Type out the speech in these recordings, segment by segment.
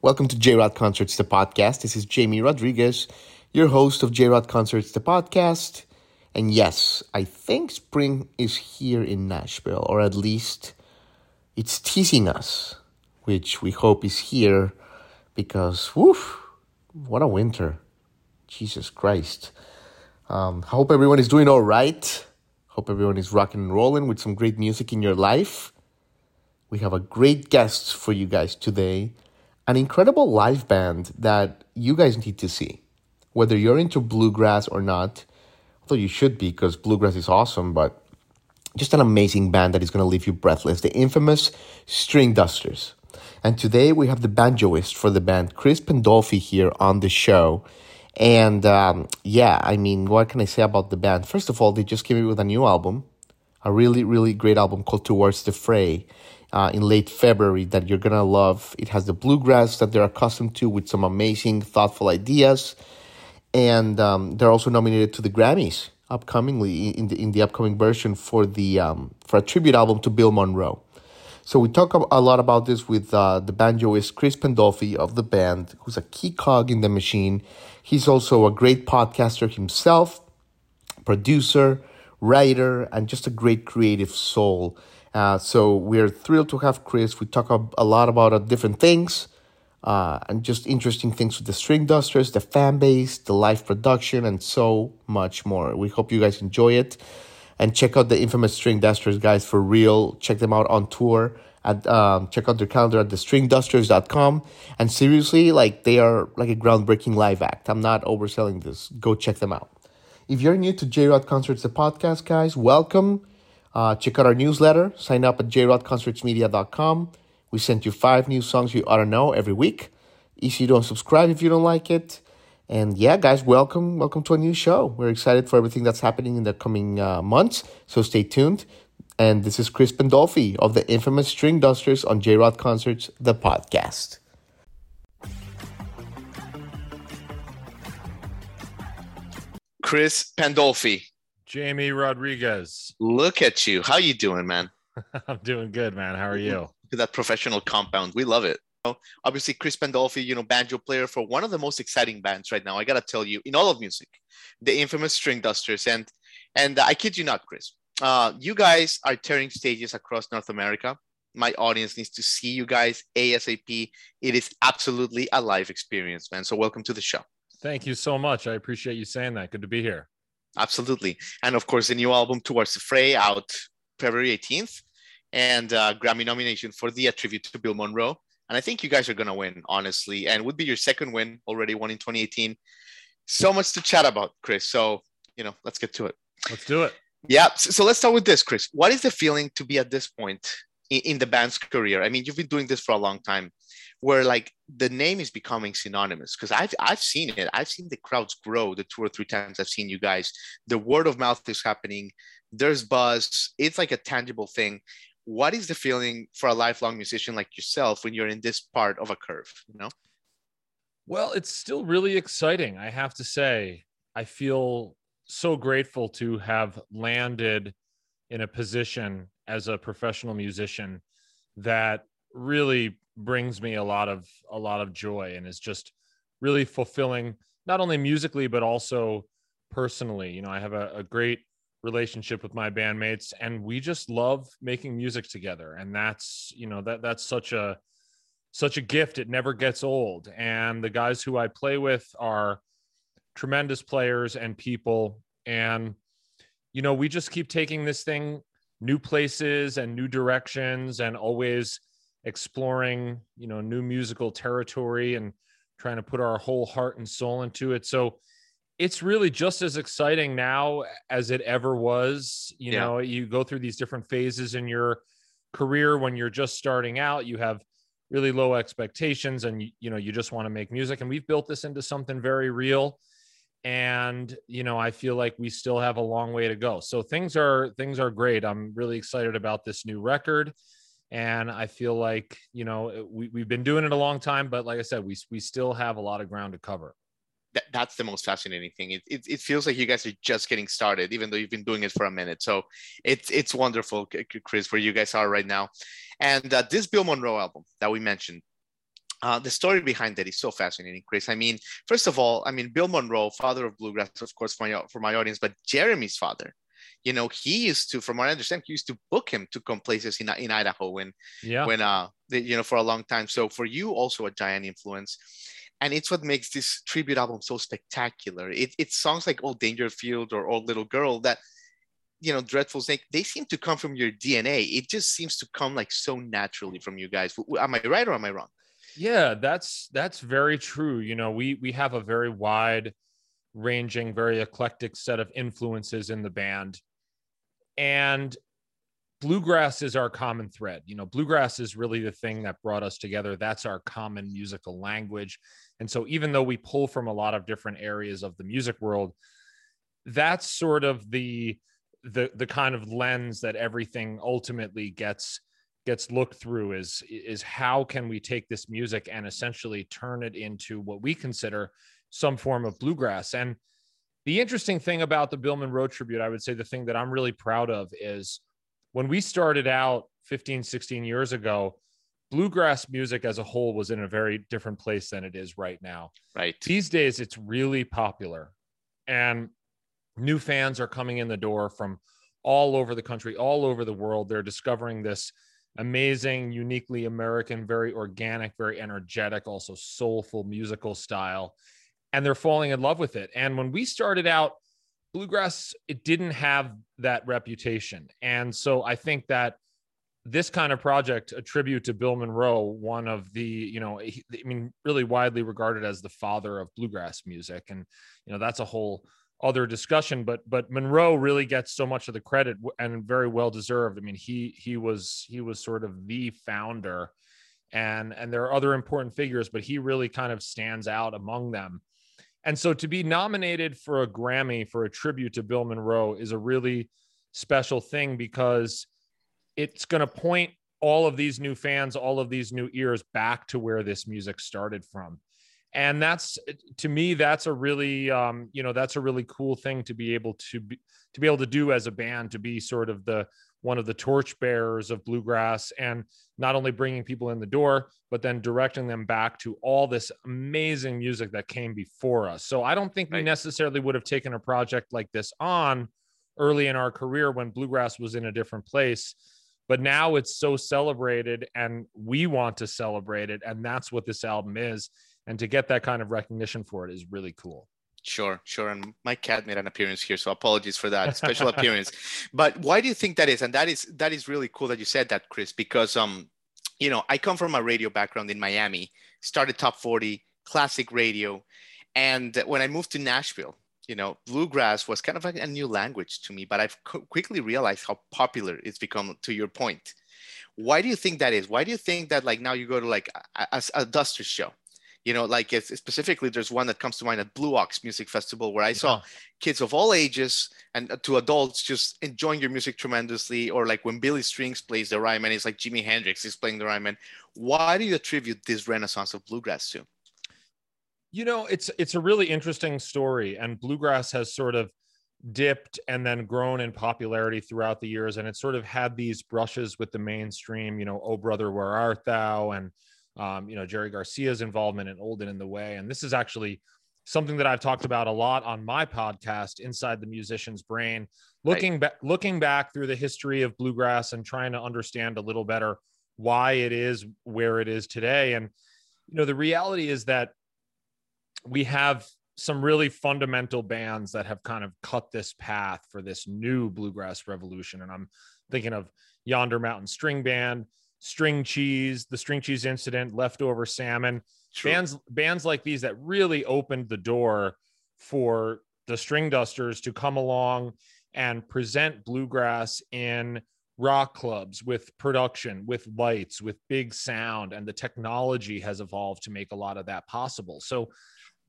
Welcome to J Rod Concerts, the podcast. This is Jamie Rodriguez, your host of J Rod Concerts, the podcast. And yes, I think spring is here in Nashville, or at least it's teasing us, which we hope is here because, woof, what a winter. Jesus Christ. Um, I hope everyone is doing all right. Hope everyone is rocking and rolling with some great music in your life. We have a great guest for you guys today, an incredible live band that you guys need to see. Whether you're into bluegrass or not, although you should be because bluegrass is awesome, but just an amazing band that is going to leave you breathless. The infamous String Dusters. And today we have the banjoist for the band, Chris Pandolfi, here on the show. And um, yeah, I mean, what can I say about the band? First of all, they just came out with a new album, a really, really great album called Towards the Fray uh, in late February that you're gonna love. It has the bluegrass that they're accustomed to with some amazing, thoughtful ideas, and um, they're also nominated to the Grammys upcomingly in the in the upcoming version for the um, for a tribute album to Bill Monroe. So we talk a lot about this with uh, the banjoist Chris Pandolfi of the band, who's a key cog in the machine. He's also a great podcaster himself, producer, writer, and just a great creative soul. Uh, so we're thrilled to have Chris. We talk a, lot about uh, different things uh, and just interesting things with the String Dusters, the fan base, the live production, and so much more. We hope you guys enjoy it. And check out the infamous String Dusters, guys, for real. Check them out on tour. At, um, check out their calendar at thestringdusters.com. And seriously, like they are like a groundbreaking live act. I'm not overselling this. Go check them out. If you're new to J Rod Concerts, the podcast, guys, welcome. Uh, check out our newsletter. Sign up at jrodconcertsmedia.com. We send you five new songs you ought to know every week. Easy to unsubscribe if you don't like it. And yeah, guys, welcome, welcome to a new show. We're excited for everything that's happening in the coming uh, months, so stay tuned. And this is Chris Pandolfi of the infamous String Dusters on J Rod Concerts, the podcast. Chris Pandolfi. Jamie Rodriguez. Look at you. How you doing, man? I'm doing good, man. How are you? That professional compound. We love it. Obviously, Chris Pandolfi, you know, banjo player for one of the most exciting bands right now. I gotta tell you, in all of music, the infamous String Dusters, and and I kid you not, Chris, uh, you guys are tearing stages across North America. My audience needs to see you guys ASAP. It is absolutely a live experience, man. So welcome to the show. Thank you so much. I appreciate you saying that. Good to be here. Absolutely, and of course, the new album Towards the Fray out February 18th, and uh, Grammy nomination for the tribute to Bill Monroe. And I think you guys are going to win, honestly, and would be your second win already, won in 2018. So much to chat about, Chris. So, you know, let's get to it. Let's do it. Yeah. So, so let's start with this, Chris. What is the feeling to be at this point in, in the band's career? I mean, you've been doing this for a long time where like the name is becoming synonymous because I've I've seen it. I've seen the crowds grow the two or three times I've seen you guys. The word of mouth is happening. There's buzz. It's like a tangible thing what is the feeling for a lifelong musician like yourself when you're in this part of a curve you know well it's still really exciting i have to say i feel so grateful to have landed in a position as a professional musician that really brings me a lot of a lot of joy and is just really fulfilling not only musically but also personally. You know i have a, a great relationship with my bandmates and we just love making music together. And that's you know that that's such a such a gift. It never gets old. And the guys who i play with are tremendous players and people. And you know we just keep taking this thing new places and new directions and always exploring you know new musical territory and trying to put our whole heart and soul into it so it's really just as exciting now as it ever was. You yeah. know, you go through these different phases in your career when you're just starting out. You have really low expectations and you know you just want to make music and we've built this into something very real and you know i feel like we still have a long way to go. So things are things are great. I'm really excited about this new record. And i feel like you know we, we've been doing it a long time but like i said we, we still have a lot of ground to cover. That, that's the most fascinating thing. It, it, it feels like you guys are just getting started even though you've been doing it for a minute. So it's it's wonderful chris where you guys are right now. And uh, this bill monroe album that we mentioned uh, the story behind that is so fascinating, Chris. I mean, first of all, I mean, Bill Monroe, father of bluegrass, of course, for my, for my audience, but Jeremy's father, you know, he used to, from what I understand, he used to book him to come places in, in Idaho when, yeah. when, uh, you know, for a long time. So for you, also a giant influence. And it's what makes this tribute album so spectacular. It, it's songs like Old Dangerfield or Old Little Girl that, you know, Dreadful Snake, they seem to come from your DNA. It just seems to come like so naturally from you guys. Am I right or am I wrong? Yeah, that's that's very true. You know, we we have a very wide ranging, very eclectic set of influences in the band. And bluegrass is our common thread. You know, bluegrass is really the thing that brought us together. That's our common musical language. And so even though we pull from a lot of different areas of the music world, that's sort of the the the kind of lens that everything ultimately gets gets looked through is is how can we take this music and essentially turn it into what we consider some form of bluegrass? And the interesting thing about the bill monroe tribute i would say the thing that i'm really proud of is when we started out 15 16 years ago bluegrass music as a whole was in a very different place than it is right now. Right. These days it's really popular and new fans are coming in the door from all over the country all over the world. They're discovering this amazing, uniquely American, very organic, very energetic, also soulful musical style. And they're falling in love with it. And when we started out, bluegrass, it didn't have that reputation. And so I think that this kind of project, a tribute to Bill Monroe, one of the, you know, I mean, really widely regarded as the father of bluegrass music. And, you know, that's a whole other discussion but but monroe really gets so much of the credit and very well deserved. I mean he he was he was sort of the founder and and there are other important figures but he really kind of stands out among them. And so to be nominated for a grammy for a tribute to bill monroe is a really special thing because it's going to point all of these new fans all of these new ears back to where this music started from and that's to me that's a really um, you know that's a really cool thing to be able to be to be able to do as a band to be sort of the one of the torchbearers of bluegrass and not only bringing people in the door but then directing them back to all this amazing music that came before us. So i don't think right. we necessarily would have taken a project like this on early in our career when bluegrass was in a different place but now it's so celebrated and we want to celebrate it. And that's what this album is and to get that kind of recognition for it is really cool. Sure, sure. And my cat made an appearance here, so apologies for that special appearance. But why do you think that is? And that is that is really cool that you said that, Chris, because um, you know, I come from a radio background in Miami, started top 40, classic radio. And when I moved to Nashville, you know, bluegrass was kind of like a new language to me, but I've quickly realized how popular it's become to your point. Why do you think that is? Why do you think that like now you go to like a, a, a Duster show you know like it's, specifically there's one that comes to mind at blue ox music festival where i saw kids of all ages and uh, to adults just enjoying your music tremendously or like when billy strings plays the ryman and it's like jimi hendrix is playing the ryman why do you attribute this renaissance of bluegrass to? You know it's it's a really interesting story and bluegrass has sort of dipped and then grown in popularity throughout the years and it sort of had these brushes with the mainstream you know oh brother where art thou? And um, you know, Jerry Garcia's involvement in Old and in the Way. And this is actually something that I've talked about a lot on my podcast, Inside the Musician's Brain, looking back looking back through the history of bluegrass and trying to understand a little better why it is where it is today. And you know, the reality is that we have some really fundamental bands that have kind of cut this path for this new bluegrass revolution. And I'm thinking of Yonder Mountain String Band, string cheese, the string cheese incident, leftover salmon, True. bands bands like these that really opened the door for the string dusters to come along and present bluegrass in rock clubs with production, with lights, with big sound, and the technology has evolved to make a lot of that possible. So,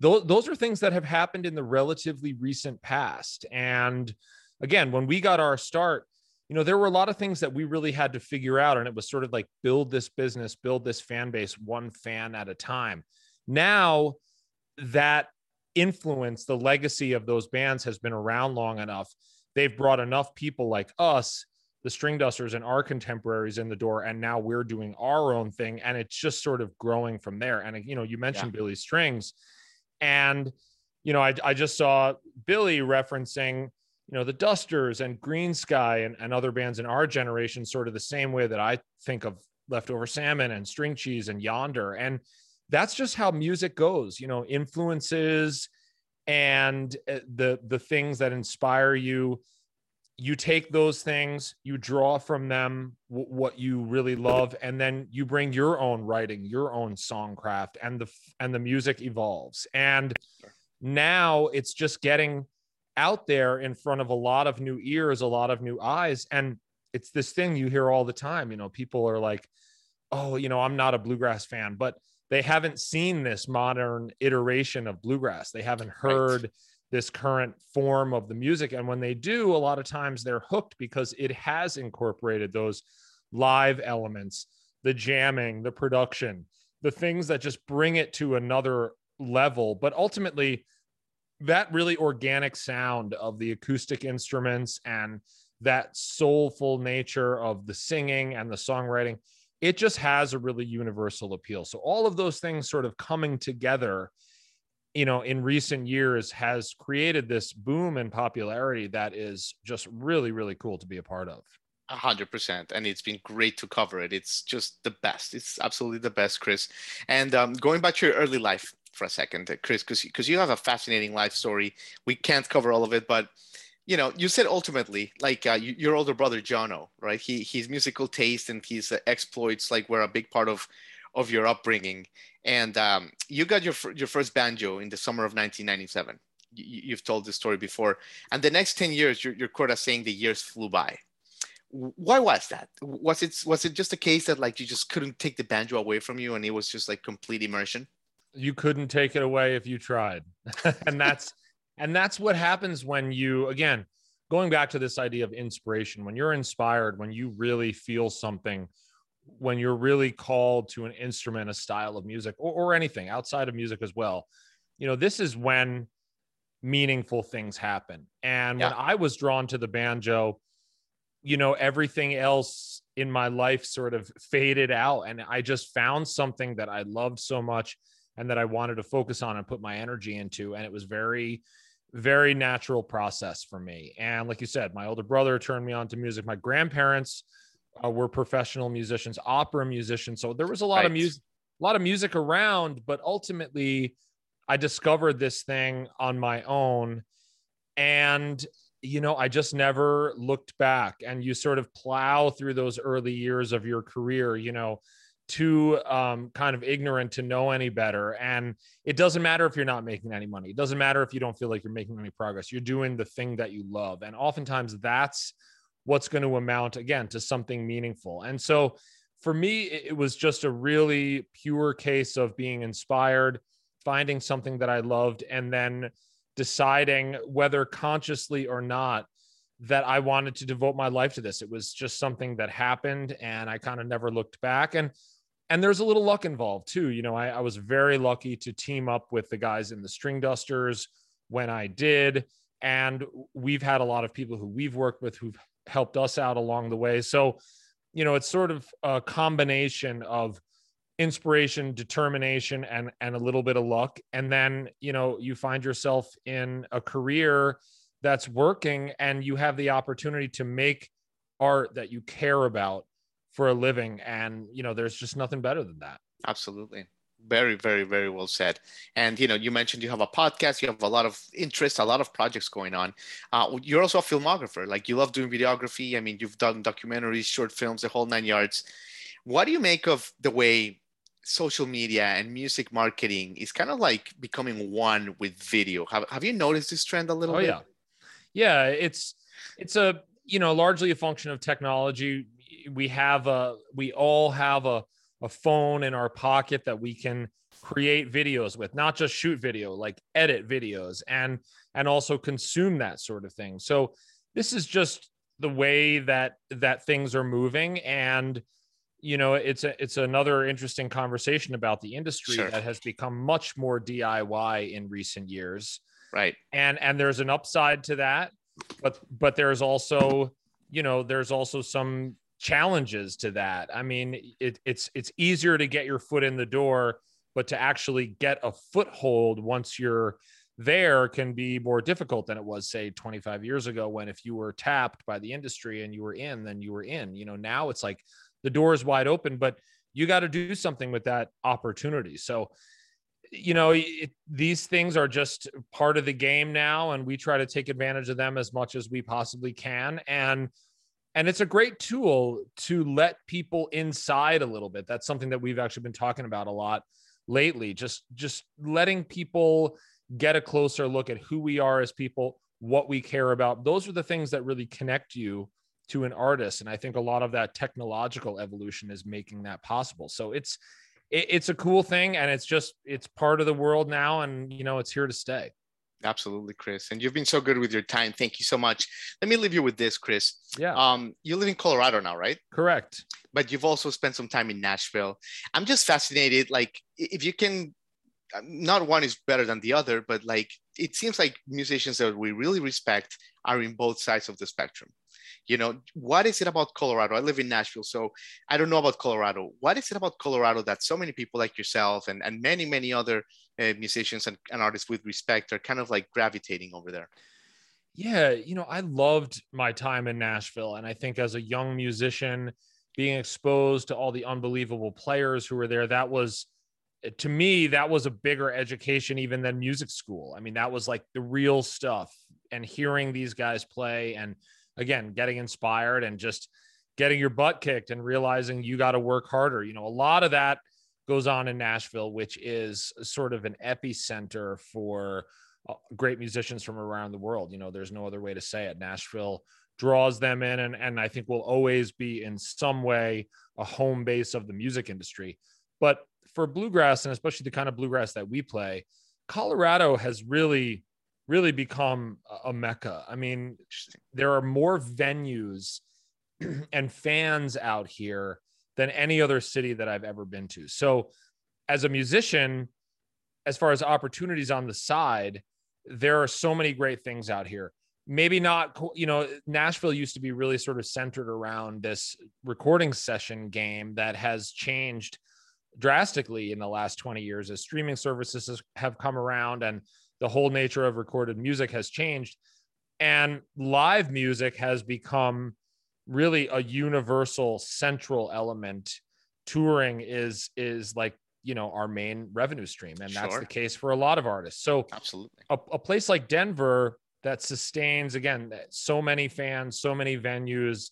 those, those are things that have happened in the relatively recent past. And again, when we got our start, you know, there were a lot of things that we really had to figure out. And it was sort of like build this business, build this fan base one fan at a time. Now that influence, the legacy of those bands has been around long enough. They've brought enough people like us, the string dusters, and our contemporaries in the door. And now we're doing our own thing. And it's just sort of growing from there. And, you know, you mentioned yeah. Billy Strings. And, you know, I, I just saw Billy referencing, you know, the Dusters and Greensky and, and other bands in our generation, sort of the same way that I think of Leftover Salmon and String Cheese and Yonder. And that's just how music goes, you know, influences and uh, the the things that inspire you. You take those things you draw from them w- what you really love and then you bring your own writing your own songcraft and the and the music evolves. And now it's just getting out there in front of a lot of new ears a lot of new eyes and it's this thing you hear all the time you know people are like oh you know i'm not a bluegrass fan but they haven't seen this modern iteration of bluegrass they haven't heard right this current form of the music. And when they do, a lot of times they're hooked because it has incorporated those live elements, the jamming, the production, the things that just bring it to another level. But ultimately, that really organic sound of the acoustic instruments and that soulful nature of the singing and the songwriting, it just has a really universal appeal. So, all of those things sort of coming together you know in recent years has created this boom in popularity that is just really really cool to be a part of a hundred percent, and it's been great to cover it. It's just the best. It's absolutely the best, Chris. And um, going back to your early life for a second, Chris, because because you have a fascinating life story. We can't cover all of it, but you know, you said ultimately, like uh, you, your older brother Jono, right? He his musical taste and his uh, exploits, like, were a big part of of your upbringing. And um, you got your your first banjo in the summer of 1997. You, have told this story before. And the next 10 years, you're, you're saying the years flew by. Why was that? Was it was it just a case that like you just couldn't take the banjo away from you, and it was just like complete immersion? You couldn't take it away if you tried, and that's and that's what happens when you again going back to this idea of inspiration when you're inspired when you really feel something when you're really called to an instrument, a style of music, or, or anything outside of music as well, you know, this is when meaningful things happen. And yeah. when I was drawn to the banjo, you know, everything else in my life sort of faded out. And I just found something that I loved so much and that I wanted to focus on and put my energy into. And it was very, very natural process for me. And like you said, my older brother turned me on to music. My grandparents, uh, were professional musicians, opera musicians. So there was a lot right. of music, a lot of music around. But ultimately, I discovered this thing on my own, and you know, I just never looked back. And you sort of plow through those early years of your career, you know, too um, kind of ignorant to know any better. And it doesn't matter if you're not making any money. It doesn't matter if you don't feel like you're making any progress. You're doing the thing that you love. And oftentimes that's what's going to amount again to something meaningful. And so for me, it was just a really pure case of being inspired, finding something that I loved, and then deciding whether consciously or not that I wanted to devote my life to this. It was just something that happened and I kind of never looked back. And and there's a little luck involved too. You know, I, I was very lucky to team up with the guys in the String Dusters when I did. And we've had a lot of people who we've worked with who've helped us out along the way. So, you know, it's sort of a combination of inspiration, determination, and and a little bit of luck. And then, you know, you find yourself in a career that's working and you have the opportunity to make art that you care about for a living. And, you know, there's just nothing better than that. Absolutely. Very very very well said. And you know you mentioned you have a podcast you have a lot of interest a lot of projects going on. Uh, you're also a filmographer like you love doing videography. I mean you've done documentaries short films the whole nine yards. What do you make of the way social media and music marketing is kind of like becoming one with video? Have, have you noticed this trend a little oh, bit? yeah. Yeah it's it's a you know, largely a function of technology. We have a, we all have a, a phone in our pocket that we can create videos with, not just shoot video, like edit videos and, and also consume that sort of thing. So this is just the way that, that things are moving. And, you know, it's a, it's another interesting conversation about the industry sure. that has become much more DIY in recent years. Right. And, and there's an upside to that but but there's also you know there's also some challenges to that. I mean it, it's it's easier to get your foot in the door but to actually get a foothold once you're there can be more difficult than it was say 25 years ago when if you were tapped by the industry and you were in then you were in. You know now it's like the door is wide open but you got to do something with that opportunity. So you know it, these things are just part of the game now and we try to take advantage of them as much as we possibly can. And and it's a great tool to let people inside a little bit. That's something that we've actually been talking about a lot lately just just letting people get a closer look at who we are as people what we care about. Those are the things that really connect you to an artist. And i think a lot of that technological evolution is making that possible. So it's it, it's a cool thing and it's just it's part of the world now and you know it's here to stay absolutely chris and you've been so good with your time. Thank you so much. Let me leave you with this chris. Yeah. Um you live in colorado now right? Correct. But you've also spent some time in nashville. I'm just fascinated like if you can uh, not one is better than the other but like it seems like musicians that we really respect are in both sides of the spectrum you know what is it about colorado? I live in nashville so i don't know about colorado. What is it about colorado that so many people like yourself and, and many many other uh, musicians and, and artists with respect are kind of like gravitating over there? Yeah you know i loved my time in nashville and i think as a young musician being exposed to all the unbelievable players who were there that was to me that was a bigger education even than music school. I mean that was like the real stuff. And hearing these guys play and again, getting inspired and just getting your butt kicked and realizing you got to work harder. You know, a lot of that goes on in Nashville, which is sort of an epicenter for uh, great musicians from around the world. You know, there's no other way to say it. Nashville draws them in, and, and I think will always be in some way a home base of the music industry. But for bluegrass, and especially the kind of bluegrass that we play, Colorado has really really become a mecca. I mean, there are more venues and fans out here than any other city that I've ever been to. So, as a musician, as far as opportunities on the side, there are so many great things out here. Maybe not, you know, Nashville used to be really sort of centered around this recording session game that has changed drastically in the last 20 years as streaming services have come around and the whole nature of recorded music has changed. And live music has become really a universal central element. Touring is is like you know our main revenue stream and sure. that's the case for a lot of artists. So absolutely. a, a place like denver that sustains again so many fans so many venues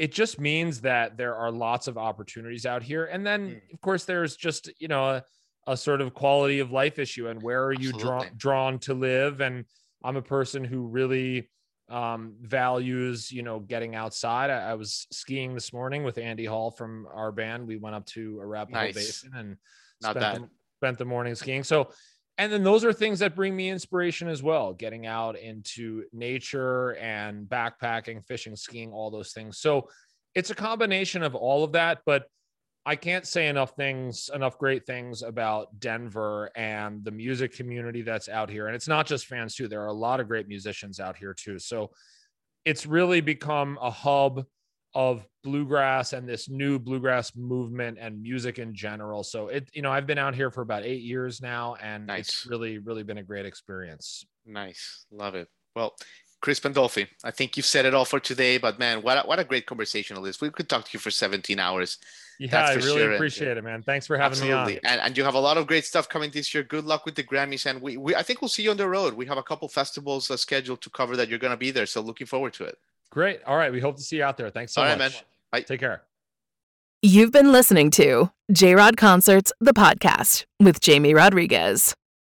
it just means that there are lots of opportunities out here. And then mm. of course there's just you know a, a sort of quality of life issue and where are you drawn drawn to live? And i'm a person who really um, values you know getting outside. I, I, was skiing this morning with andy hall from our band. We went up to arapahoe nice. basin and Not spent, bad. The, spent the morning skiing. So and then those are things that bring me inspiration as well getting out into nature and backpacking fishing skiing all those things. So it's a combination of all of that but I can't say enough things, enough great things about Denver and the music community that's out here. And it's not just fans, too. There are a lot of great musicians out here, too. So it's really become a hub of bluegrass and this new bluegrass movement and music in general. So it, you know, I've been out here for about eight years now, and nice. it's really, really been a great experience. Nice. Love it. Well, Chris Pandolfi, I think you've said it all for today, but man, what a, what a great conversationalist. We could talk to you for 17 hours. Yeah, I really sure. appreciate it, man. Thanks for having Absolutely. me on. And, and you have a lot of great stuff coming this year. Good luck with the Grammys. And we, we I think we'll see you on the road. We have a couple festivals uh, scheduled to cover that you're going to be there. So looking forward to it. Great. All right. We hope to see you out there. Thanks so All much. Right, man. Bye. Take care. You've been listening to J Rod Concerts, the podcast with Jamie Rodriguez.